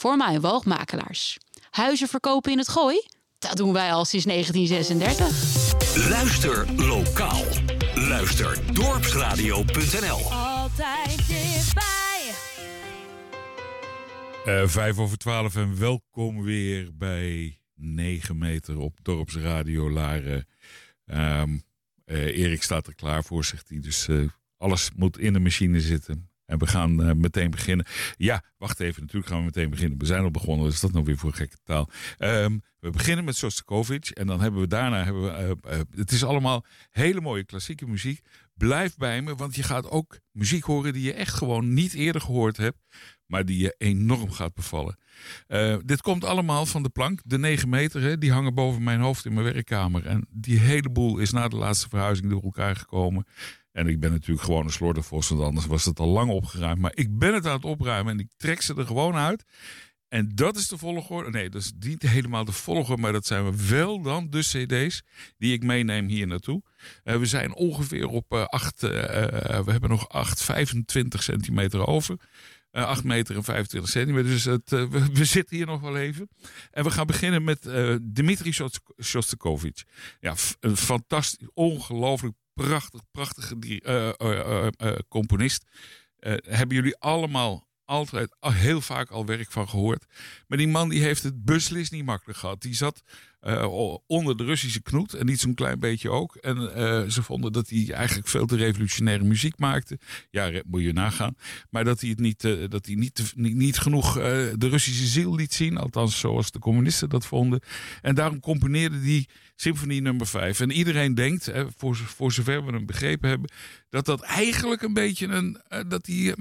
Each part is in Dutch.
voor Woogmakelaars. Huizen verkopen in het gooi? Dat doen wij al sinds 1936. Luister lokaal. Luister dorpsradio.nl. Altijd dichtbij. Eh, vijf over twaalf en welkom weer bij 9 meter op Dorpsradio Laren. Ehm, eh, Erik staat er klaar voor, zegt hij. Dus eh, alles moet in de machine zitten. En we gaan eh, meteen beginnen. Ja, wacht even. Natuurlijk gaan we meteen beginnen. We zijn al begonnen. Wat is dat nou weer voor gekke taal? Ehm, we beginnen met Sostakovic. En dan hebben we daarna... Hebben we, eh, eh, het is allemaal hele mooie klassieke muziek. Blijf bij me, want je gaat ook muziek horen... die je echt gewoon niet eerder gehoord hebt. Maar die je enorm gaat bevallen. Dit komt allemaal van de plank. De 9 meter, hè, die hangen boven mijn hoofd in mijn werkkamer. En die hele boel is na de laatste verhuizing door elkaar gekomen. En ik ben natuurlijk gewoon een slordervos, want anders was het al lang opgeruimd. Maar ik ben het aan het opruimen en ik trek ze er gewoon uit. En dat is de volgorde. Nee, dat is niet helemaal de volgorde, maar dat zijn we wel dan de CD's die ik meeneem hier naartoe. Uh, we zijn ongeveer op uh, 8, uh, we hebben nog 8, 25 centimeter over. 8 meter en 25 centimeter. Dus het, we, zitten hier nog wel even. En we gaan beginnen met Dimitri Shostakovich. Ja, een fantastisch, ongelooflijk prachtig, prachtige die, uh, uh, componist. hebben jullie allemaal altijd heel vaak al werk van gehoord. Maar die man die heeft het beslist niet makkelijk gehad. Die zat uh, onder de Russische knoet en niet zo'n klein beetje ook. En uh, ze vonden dat hij eigenlijk veel te revolutionaire muziek maakte. Ja, moet je nagaan. Maar dat hij, het niet, uh, dat hij niet, niet, genoeg de Russische ziel liet zien. Althans, zoals de communisten dat vonden. En daarom componeerde hij symfonie nummer 5. En iedereen denkt, voor, voor zover we hem begrepen hebben, dat dat eigenlijk een beetje een. dat hij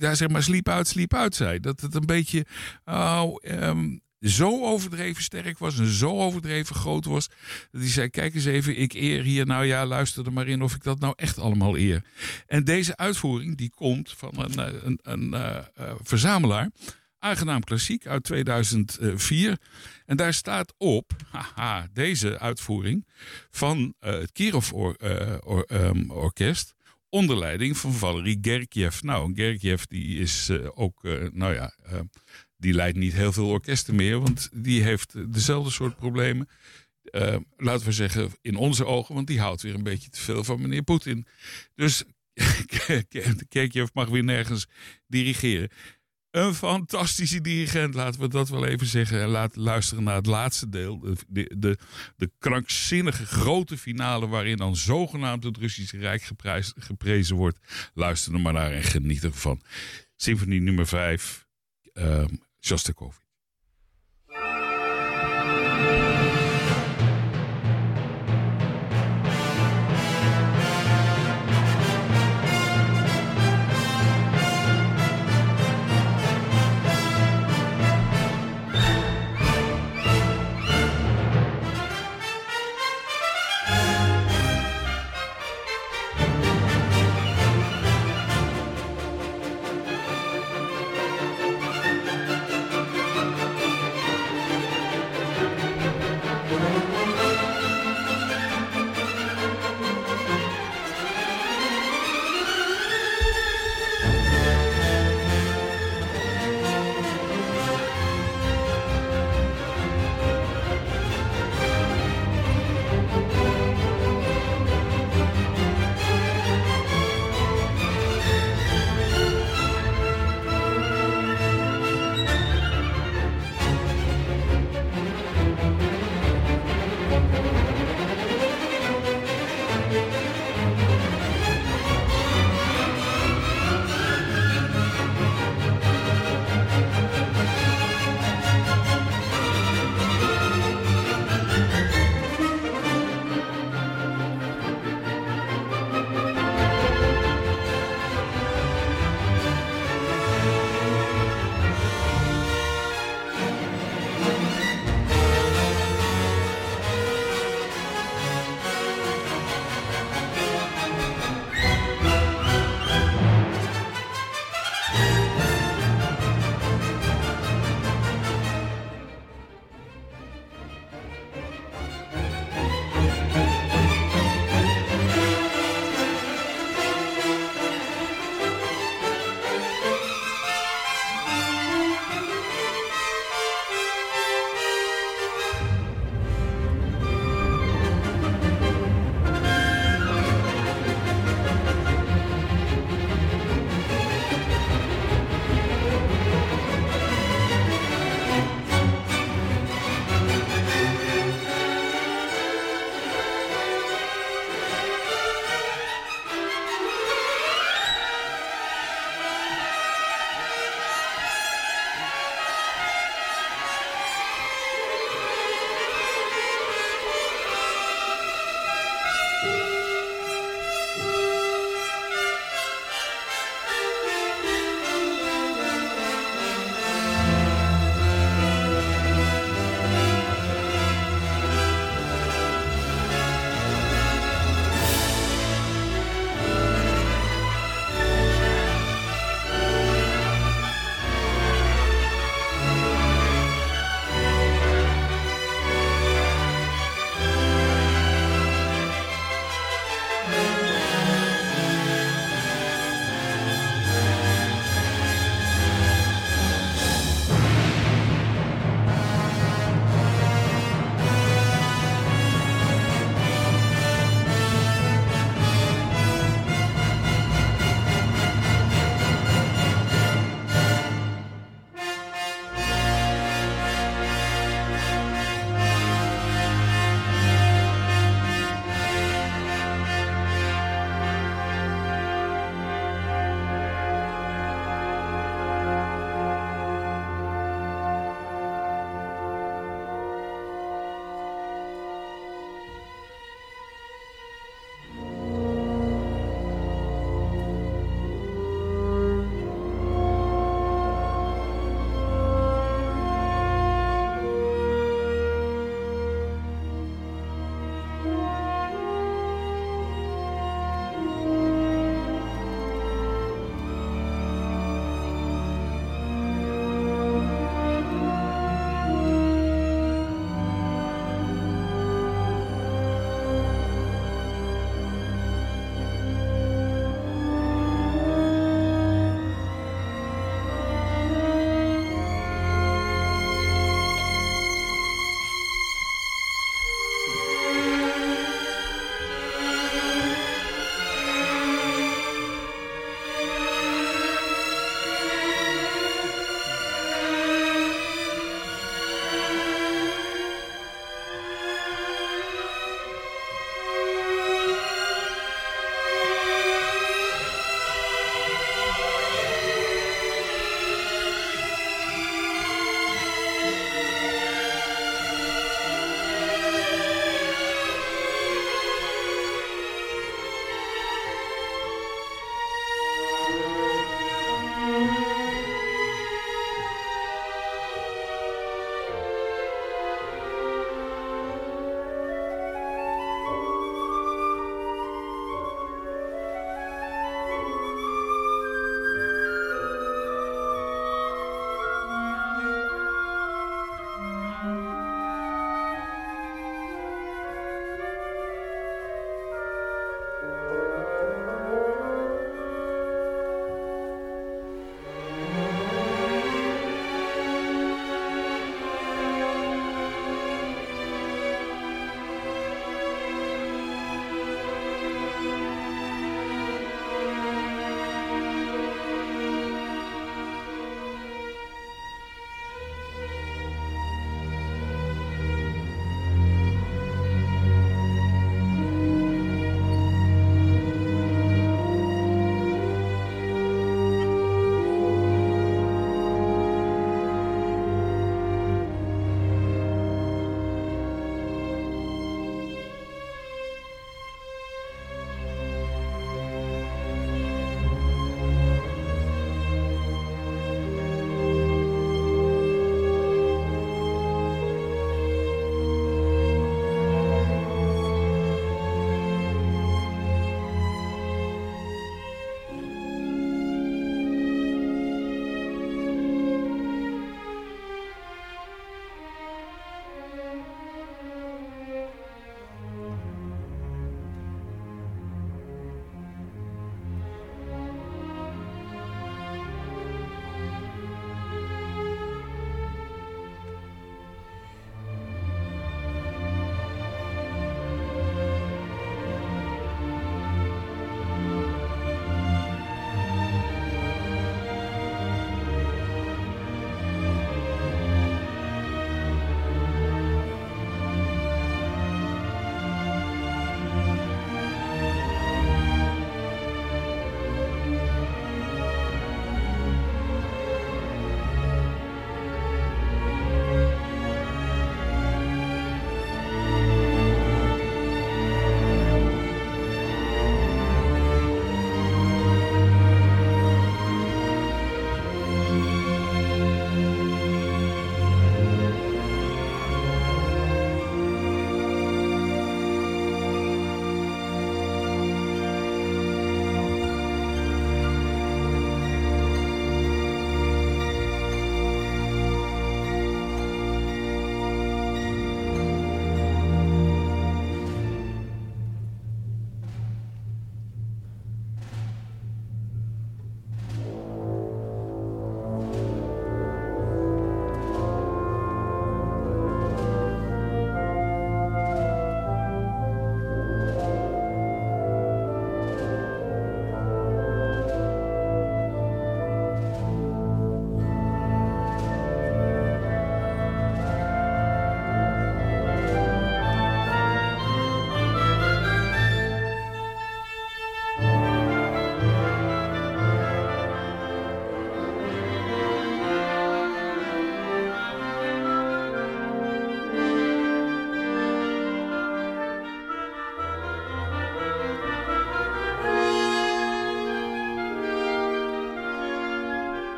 ja, zeg maar, sliep uit, sliep uit zei. Dat het een beetje oh, um, zo overdreven sterk was en zo overdreven groot was. Dat hij zei: Kijk eens even, ik eer hier. Nou ja, luister er maar in of ik dat nou echt allemaal eer. En deze uitvoering die komt van een, eh, een, een, uh, uh, verzamelaar. Aangenaam Klassiek uit 2004. En daar staat op, haha, deze uitvoering van het Kirov or, or, um, Orkest onder leiding van Valery Gergiev. Nou, Gergiev die is uh, ook, uh, nou ja, uh, die leidt niet heel veel orkesten meer, want die heeft dezelfde soort problemen. laten we zeggen, in onze ogen, want die houdt weer een beetje te veel van meneer Poetin. Dus Gergiev mag weer nergens dirigeren. Een fantastische dirigent, laten we dat wel even zeggen. En laten luisteren naar het laatste deel. De, de, de, krankzinnige grote finale waarin dan zogenaamd het Russische Rijk geprezen wordt. Luister er maar naar en geniet ervan. Symfonie nummer 5, um, Shostakovich.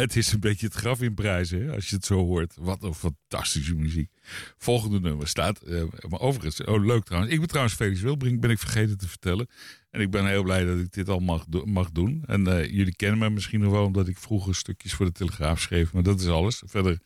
Het is een beetje het graf in prijzen, hè, als je het zo hoort. Wat een fantastische muziek. Volgende nummer staat, eh, maar overigens, oh leuk trouwens. Ik ben trouwens Felix Wilbrink, ben ik vergeten te vertellen. En ik ben heel blij dat ik dit al mag, mag doen. En eh, jullie kennen me misschien nog wel omdat ik vroeger stukjes voor de Telegraaf schreef. Maar dat is alles. Verder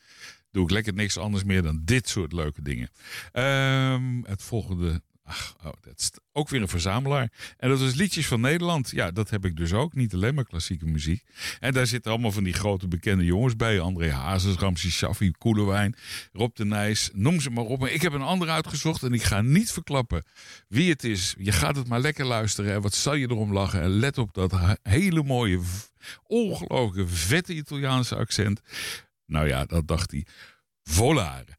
doe ik lekker niks anders meer dan dit soort leuke dingen. Ehm, het volgende. Ach, oh, dat is ook weer een verzamelaar. En dat is Liedjes van Nederland. Ja, dat heb ik dus ook. Niet alleen maar klassieke muziek. En daar zitten allemaal van die grote bekende jongens bij. André Hazes, Ramsi Shaffi, Koelewijn, Rob de Nijs. Noem ze maar op. Maar ik heb een ander uitgezocht en ik ga niet verklappen wie het is. Je gaat het maar lekker luisteren. En wat zal je erom lachen. En let op dat hele mooie, ongelooflijke, vette Italiaanse accent. Nou ja, dat dacht hij. Volare.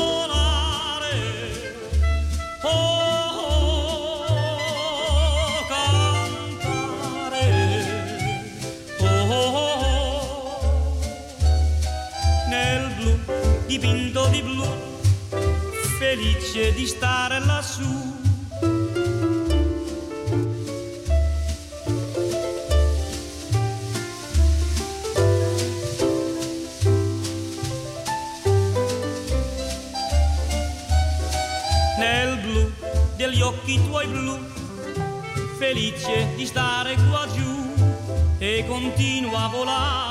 dipinto di blu, felice di stare lassù. Nel blu degli occhi tuoi blu, felice di stare qua giù e continua a volare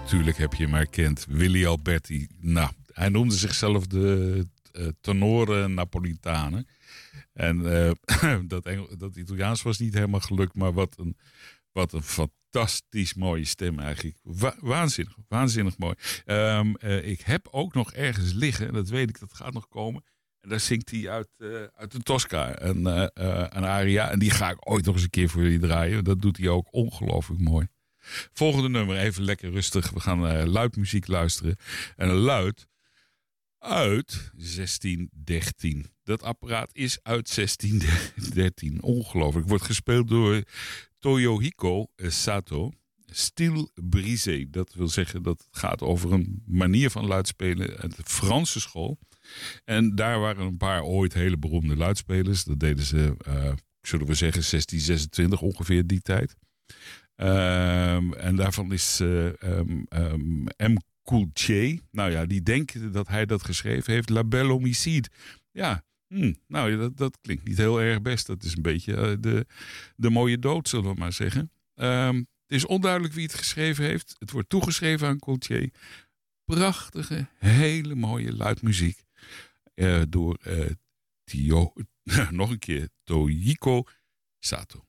Natuurlijk heb je hem herkend. Willy Alberti. Nou, hij noemde zichzelf de uh, tenore Napolitanen. En uh, dat, dat Italiaans was niet helemaal gelukt, maar wat een, wat een fantastisch mooie stem eigenlijk. Wa waanzinnig, waanzinnig mooi. Um, uh, ik heb ook nog ergens liggen, en dat weet ik, dat gaat nog komen. En daar zingt hij uit, uit de Tosca, een, een aria. En die ga ik ooit nog eens een keer voor jullie draaien. Dat doet hij ook ongelooflijk mooi. Volgende nummer, even lekker rustig. We gaan uh, luid muziek luisteren. En luid uit 1613. Dat apparaat is uit 1613. Ongelooflijk. Wordt gespeeld door Toyohiko Sato. Stil brisé. Dat wil zeggen dat het gaat over een manier van luidspelen uit de Franse school. En daar waren een paar ooit hele beroemde luidspelers. Dat deden ze, uh, zullen we zeggen, 1626 ongeveer die tijd. Um, en daarvan is uh, um, um, M. Coultier. Nou ja, die denken dat hij dat geschreven heeft. La Belle Homicide. Ja, Hm, nou, dat, dat klinkt niet heel erg best. Dat is een beetje eh, de, de mooie dood, zullen we maar zeggen. Ehm, het is onduidelijk wie het geschreven heeft. Het wordt toegeschreven aan Coultier. Prachtige, hele mooie luidmuziek. eh, door eh, Tio, nog een keer Toyiko Sato.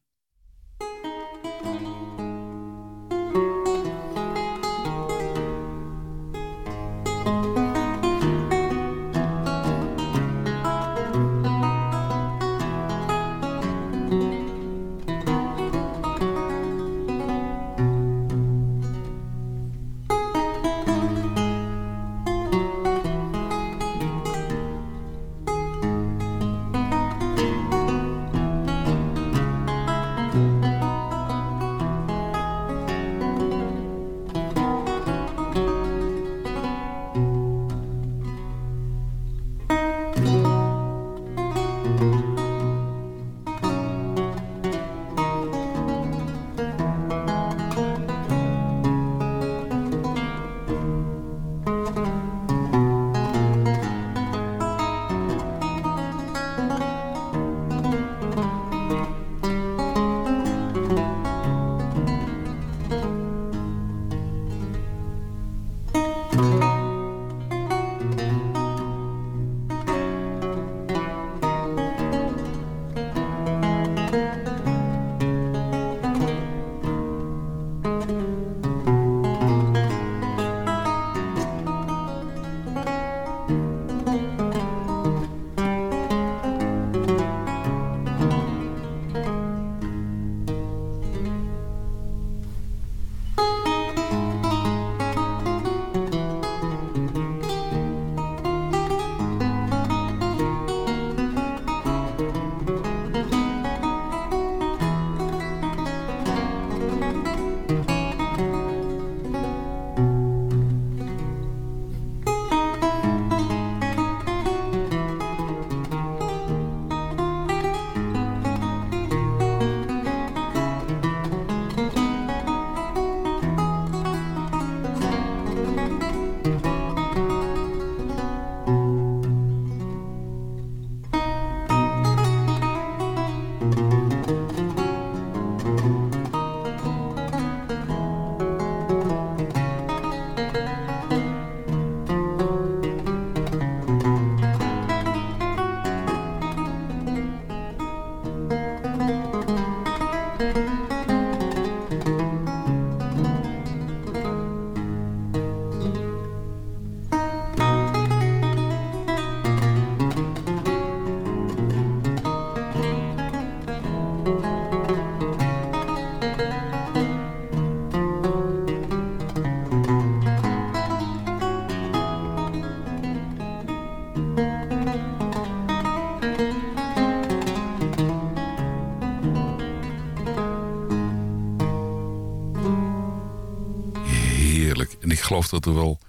Geloof dat er wel,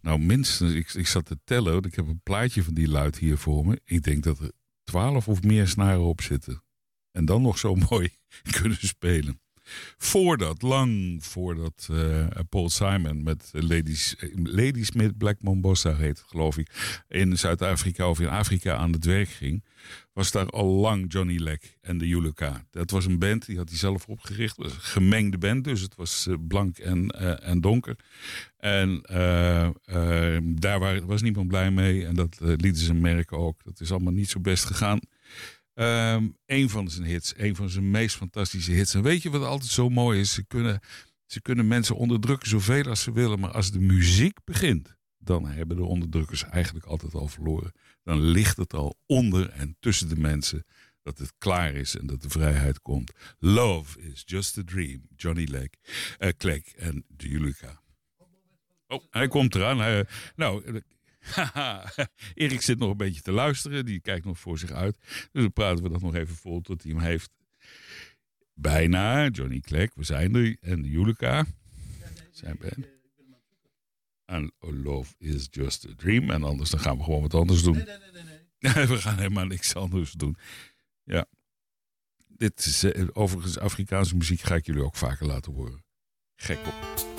nou minstens, ik, ik zat te tellen, want ik heb een plaatje van die luid hier voor me. Ik denk dat er twaalf of meer snaren op zitten. En dan nog zo mooi kunnen spelen. Voordat, lang voordat eh, Paul Simon met Ladies, Lady Smith Black Mambosa heet, geloof ik, in Zuid-Afrika of in Afrika aan het werk ging, was daar al lang Johnny Leck en de Julika. Dat was een band, die had hij zelf opgericht. Was een gemengde band, dus het was eh, blank en, eh, en donker. En daar was niemand blij mee en dat lieten ze merken ook. Dat is allemaal niet zo best gegaan. Ehm een van zijn hits, een van zijn meest fantastische hits. En weet je wat altijd zo mooi is? Ze kunnen, ze kunnen mensen onderdrukken zoveel als ze willen, maar als de muziek begint, dan hebben de onderdrukkers eigenlijk altijd al verloren. Dan ligt het al onder en tussen de mensen dat het klaar is en dat de vrijheid komt. Love is just a dream. Johnny Leck, eh Clegg en de Julika. Oh, hij komt eraan. Hij, nou, eh, haha, Erik zit nog een beetje te luisteren. Die kijkt nog voor zich uit. Dus dan praten we dat nog even vol tot hij hem heeft. Bijna, Johnny Clegg, we zijn er. En de Julika. Zijn band. En Love is just a dream. En anders dan gaan we gewoon wat anders doen. Nee, we gaan helemaal niks anders doen. Ja. Dit is eh, overigens Afrikaanse muziek ga ik jullie ook vaker laten horen. Gek op.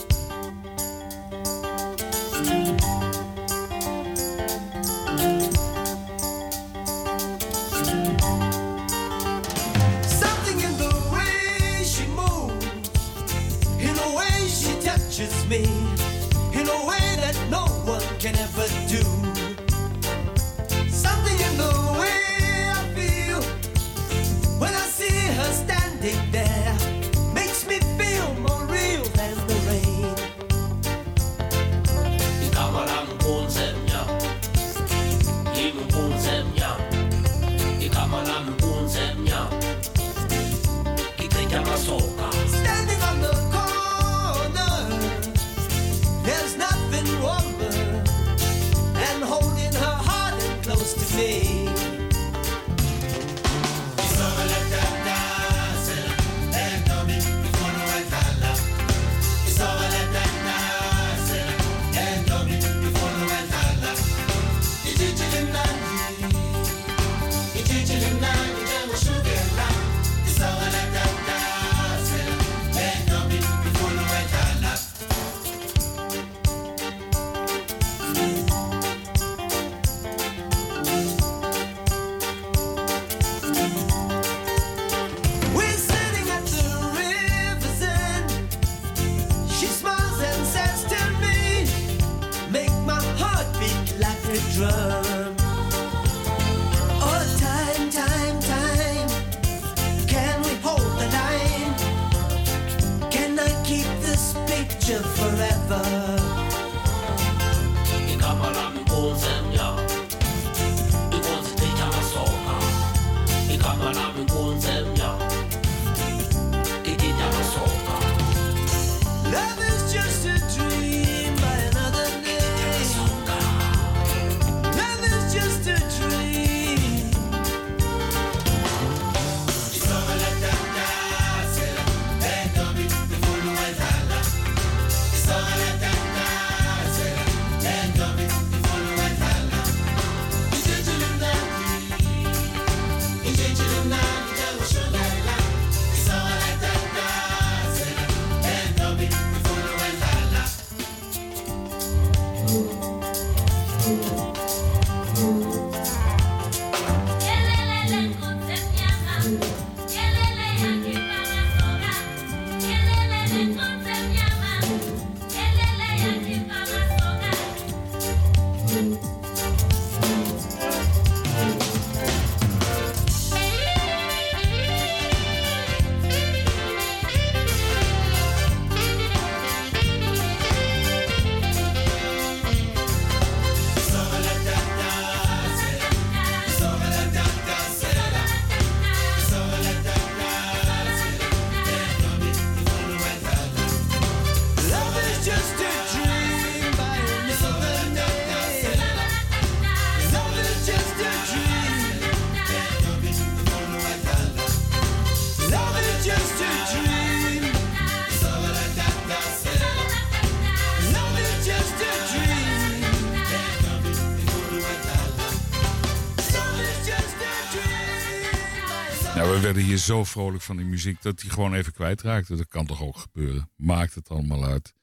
zo vrolijk van die muziek dat hij gewoon even kwijtraakte. Dat kan toch ook gebeuren. Maakt het allemaal uit.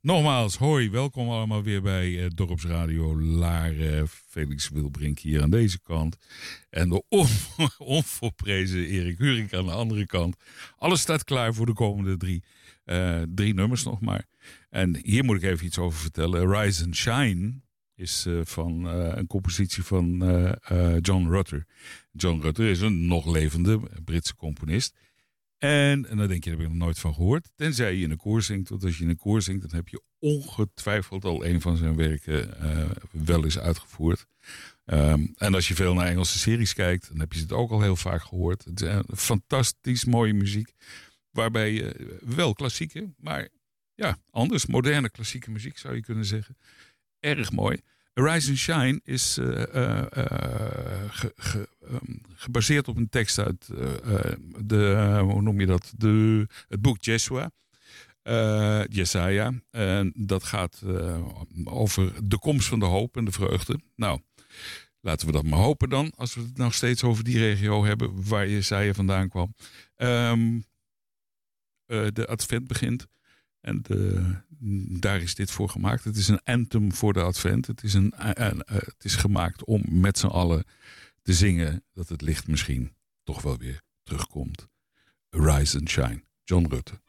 Nogmaals, hoi, welkom allemaal weer bij eh, Dorpsradio Laren. Felix Wilbrink hier aan deze kant. En de on onvolprezen Erik Huring aan de andere kant. Alles staat klaar voor de komende drie, eh, drie nummers nog maar. En hier moet ik even iets over vertellen. Rise and Shine is eh, van eh, een compositie van eh, John Rutter. John Rutter is een nog levende Britse componist. En, en dan denk je, daar heb ik nog nooit van gehoord. Tenzij je in een koor zingt. Want als je in een koor zingt, dan heb je ongetwijfeld al een van zijn werken wel eens uitgevoerd. Ehm, en als je veel naar Engelse series kijkt, dan heb je het ook al heel vaak gehoord. Het is fantastisch mooie muziek. Waarbij je wel klassieke, maar ja, anders, moderne klassieke muziek zou je kunnen zeggen. Erg mooi. Rise and Shine is eh, eh, eh, ehm, gebaseerd op een tekst uit de, hoe noem je dat? De, het boek Jesua. eh Jesaja. En dat gaat over de komst van de hoop en de vreugde. Nou, laten we dat maar hopen dan. Als we het nog steeds over die regio hebben waar Jesaja vandaan kwam. Ehm, eh, de advent begint. En de, daar is dit voor gemaakt. Het is een anthem voor de advent. Het is, een, een- eh, het is gemaakt om met z'n allen te zingen dat het licht misschien toch wel weer terugkomt. Rise and Shine. John Rutte.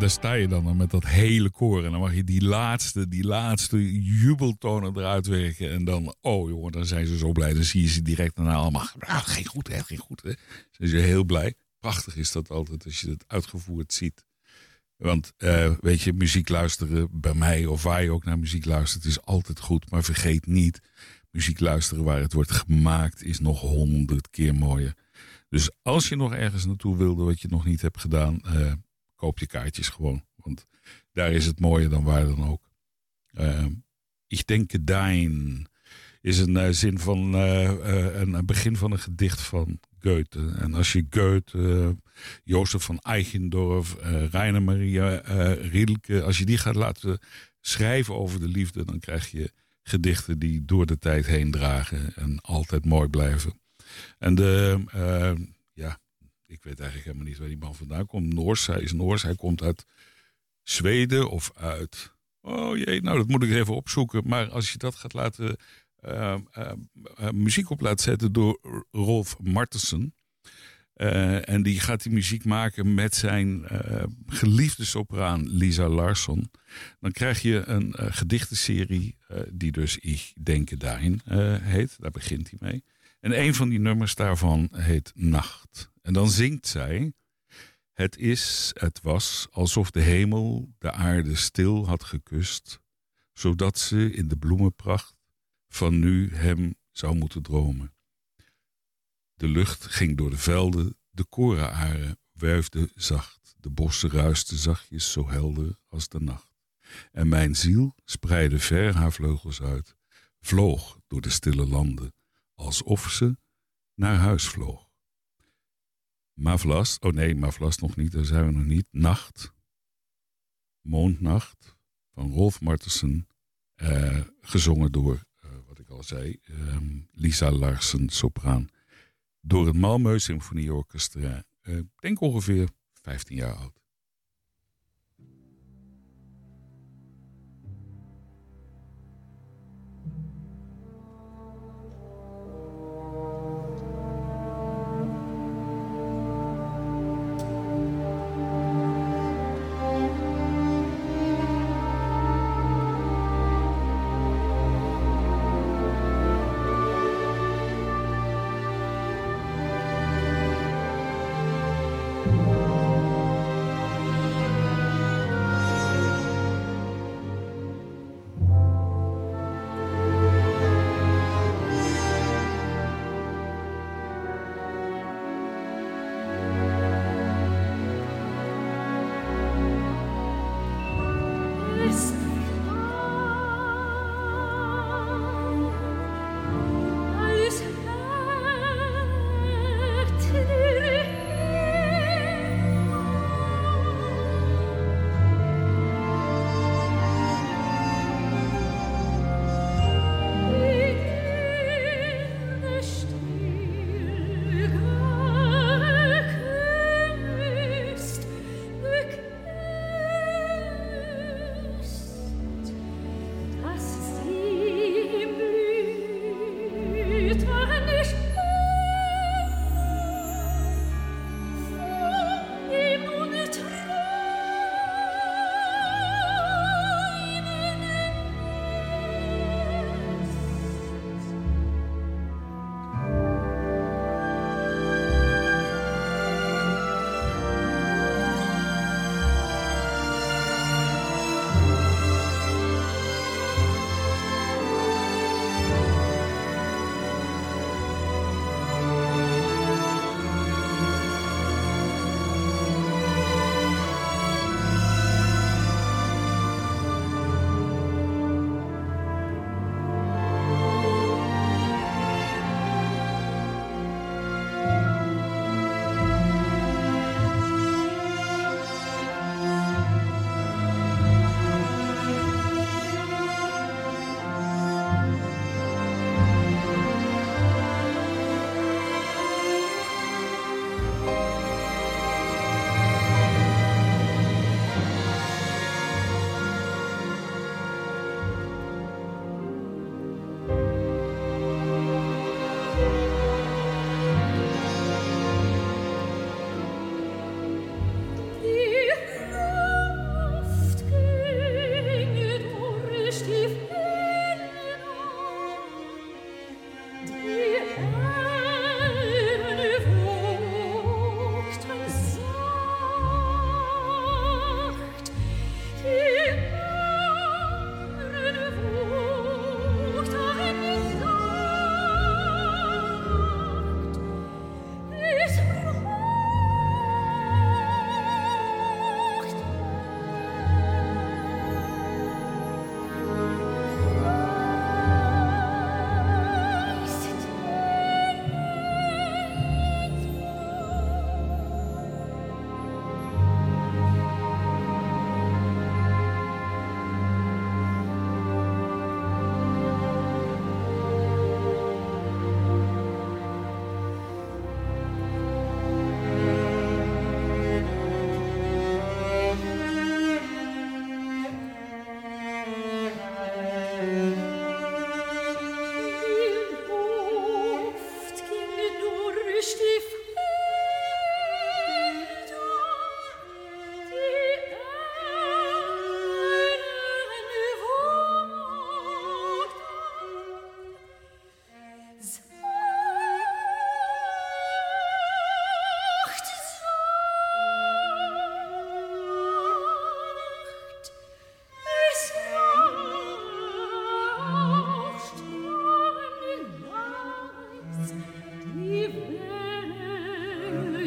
Daar sta je dan met dat hele koor. En dan mag je die laatste, die laatste jubeltonen eruit werken. En dan, oh jongen, dan zijn ze zo blij. Dan zie je ze direct daarna allemaal. Ah, geen goed, hè, geen goed. Hè. Zijn ze heel blij. Prachtig is dat altijd als je het uitgevoerd ziet. Want eh, weet je, muziek luisteren bij mij of waar je ook naar muziek luistert is altijd goed. Maar vergeet niet, muziek luisteren waar het wordt gemaakt is nog honderd keer mooier. Dus als je nog ergens naartoe wilde wat je nog niet hebt gedaan, eh, koop je kaartjes gewoon. Want daar is het mooier dan waar dan ook. Uh, ik denk dein is een uh, zin van uh, een, een, begin van een gedicht van Goethe. En als je Goethe, Jozef van Eichendorff, Rainer Maria Rilke, als je die gaat laten schrijven over de liefde, dan krijg je gedichten die door de tijd heen dragen en altijd mooi blijven. En de, ja, ik weet eigenlijk helemaal niet waar die man vandaan komt. Noors, hij is Noors, hij komt uit Zweden of uit. Oh jee, nou dat moet ik even opzoeken. Maar als je dat gaat laten. Uh, uh, uh, muziek op laat zetten door Rolf Martensen. en die gaat die muziek maken met zijn geliefde sopraan Lisa Larsson. Dan krijg je een gedichtenserie die dus Ich denke dahin heet. Daar begint hij mee. En een van die nummers daarvan heet Nacht. En dan zingt zij: Het is, het was alsof de hemel de aarde stil had gekust, zodat ze in de bloemenpracht van nu hem zou moeten dromen. De lucht ging door de velden, de korenaren wuifden zacht, de bossen ruisten zachtjes zo helder als de nacht. En mijn ziel spreidde ver haar vleugels uit, vloog door de stille landen, alsof ze naar huis vloog. Mavlas, oh nee, Mavlas nog niet, daar zijn we nog niet. Nacht, Moondnacht van Rolf Martensen, eh, gezongen door, uh, wat ik al zei, um, Lisa Larsen, sopraan. Door het Malmö Symfonieorchestra, uh, denk ongeveer 15 jaar oud.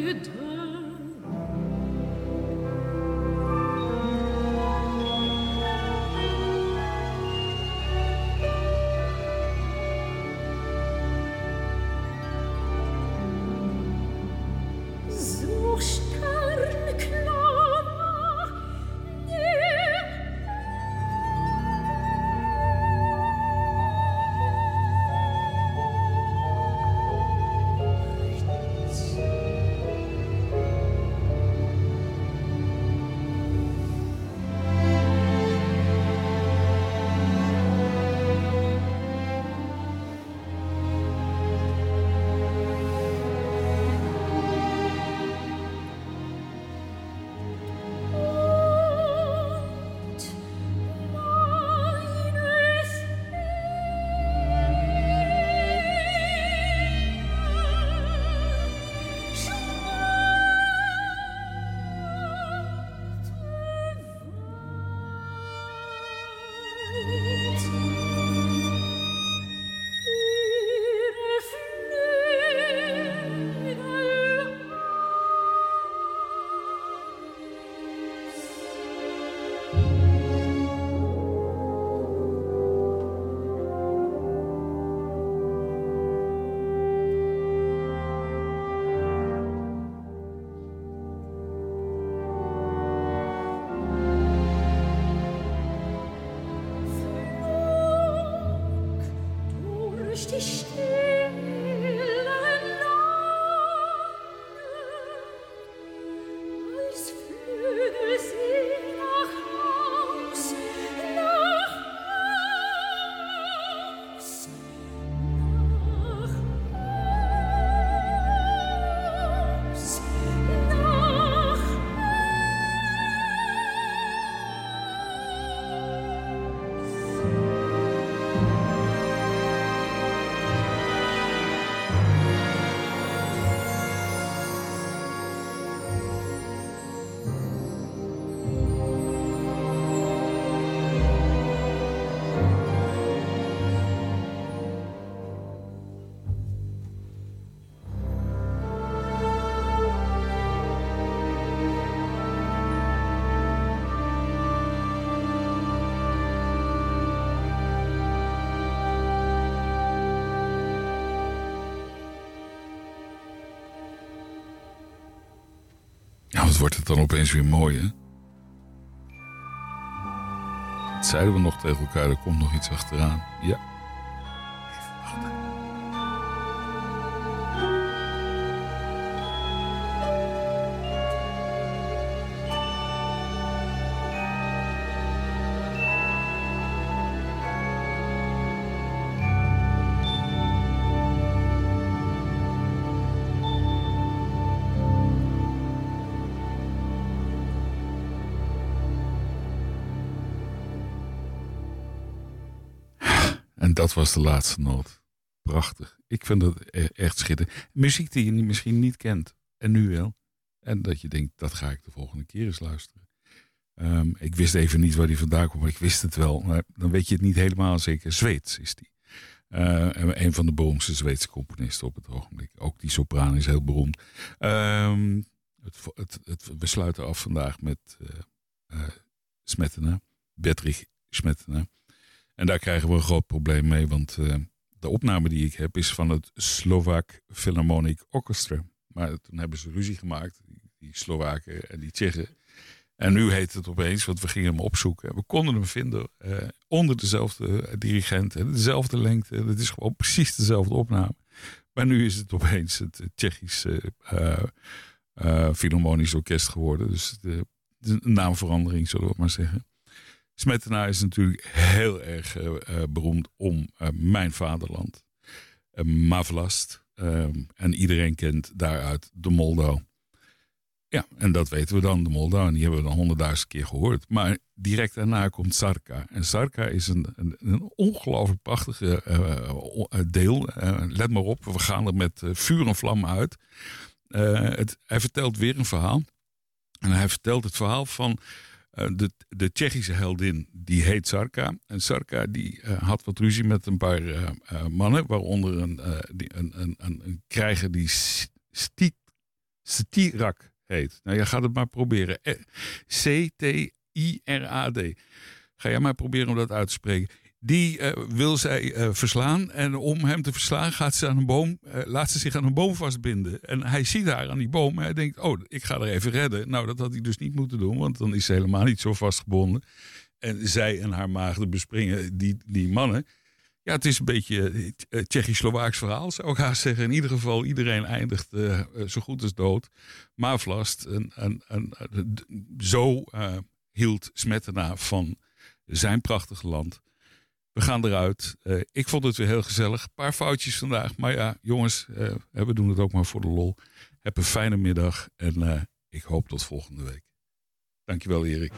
good Wordt het dan opeens weer mooi, hè? Zeiden we nog tegen elkaar, er komt nog iets achteraan. Ja. Was de laatste noot. Prachtig. Ik vind dat e- echt schitterend. Muziek die je misschien niet kent. En nu wel. En dat je denkt, dat ga ik de volgende keer eens luisteren. Ehm, ik wist even niet waar die vandaan kwam, maar ik wist het wel. Maar dan weet je het niet helemaal zeker. Zweeds is die. En een van de beroemdste Zweedse componisten op het ogenblik. Ook die sopraan is heel beroemd. Ehm, het, het, het, we sluiten af vandaag met eh eh, Smetana. Betrich Smetana. En daar krijgen we een groot probleem mee, want eh, de opname die ik heb is van het Slovak Philharmonic Orchestra. Maar toen hebben ze ruzie gemaakt, die, Slowaken en die Tsjechen. En nu heet het opeens, want we gingen hem opzoeken. We konden hem vinden eh, onder dezelfde dirigent, dezelfde lengte. Het is gewoon precies dezelfde opname. Maar nu is het opeens het Tsjechische eh, Philharmonisch Orkest geworden. Dus de naamverandering, zullen we maar zeggen. Smetana is natuurlijk heel erg eh, eh, beroemd om eh, mijn vaderland. Uh, Mavlast. Ehm, en iedereen kent daaruit de Moldau. Ja, en dat weten we dan, de Moldau. En die hebben we dan honderdduizend keer gehoord. Maar direct daarna komt Sarka. En Sarka is een, een, een ongelooflijk prachtige deel. Let maar op, we gaan er met vuur en vlam uit. Het, hij vertelt weer een verhaal. En hij vertelt het verhaal van eh, de, de Tsjechische heldin, die heet Sarka. En Sarka die eh, had wat ruzie met een paar eh, mannen, waaronder een, die, een, een, een, krijger die Stirak heet. Nou, je gaat het maar proberen. C-T-I-R-A-D. Ga jij maar proberen om dat uit te spreken. Die eh, wil zij eh, verslaan. En om hem te verslaan gaat ze aan een boom, eh, laat ze zich aan een boom vastbinden. En hij ziet haar aan die boom. En hij denkt, oh, ik ga er even redden. Nou, dat had hij dus niet moeten doen. Want dan is ze helemaal niet zo vastgebonden. En zij en haar maagden bespringen die, die mannen. Ja, het is een beetje Tsjechisch-Slovaaks verhaal, zou ik haast zeggen. In ieder geval, iedereen eindigt zo goed als dood. Maar Vlast, en, en, en, zo hield Smetana van zijn prachtige land. We gaan eruit. Eh, ik vond het weer heel gezellig. Een paar foutjes vandaag. Maar ja, jongens, eh, we doen het ook maar voor de lol. Heb een fijne middag en eh, ik hoop tot volgende week. Dankjewel, Erik.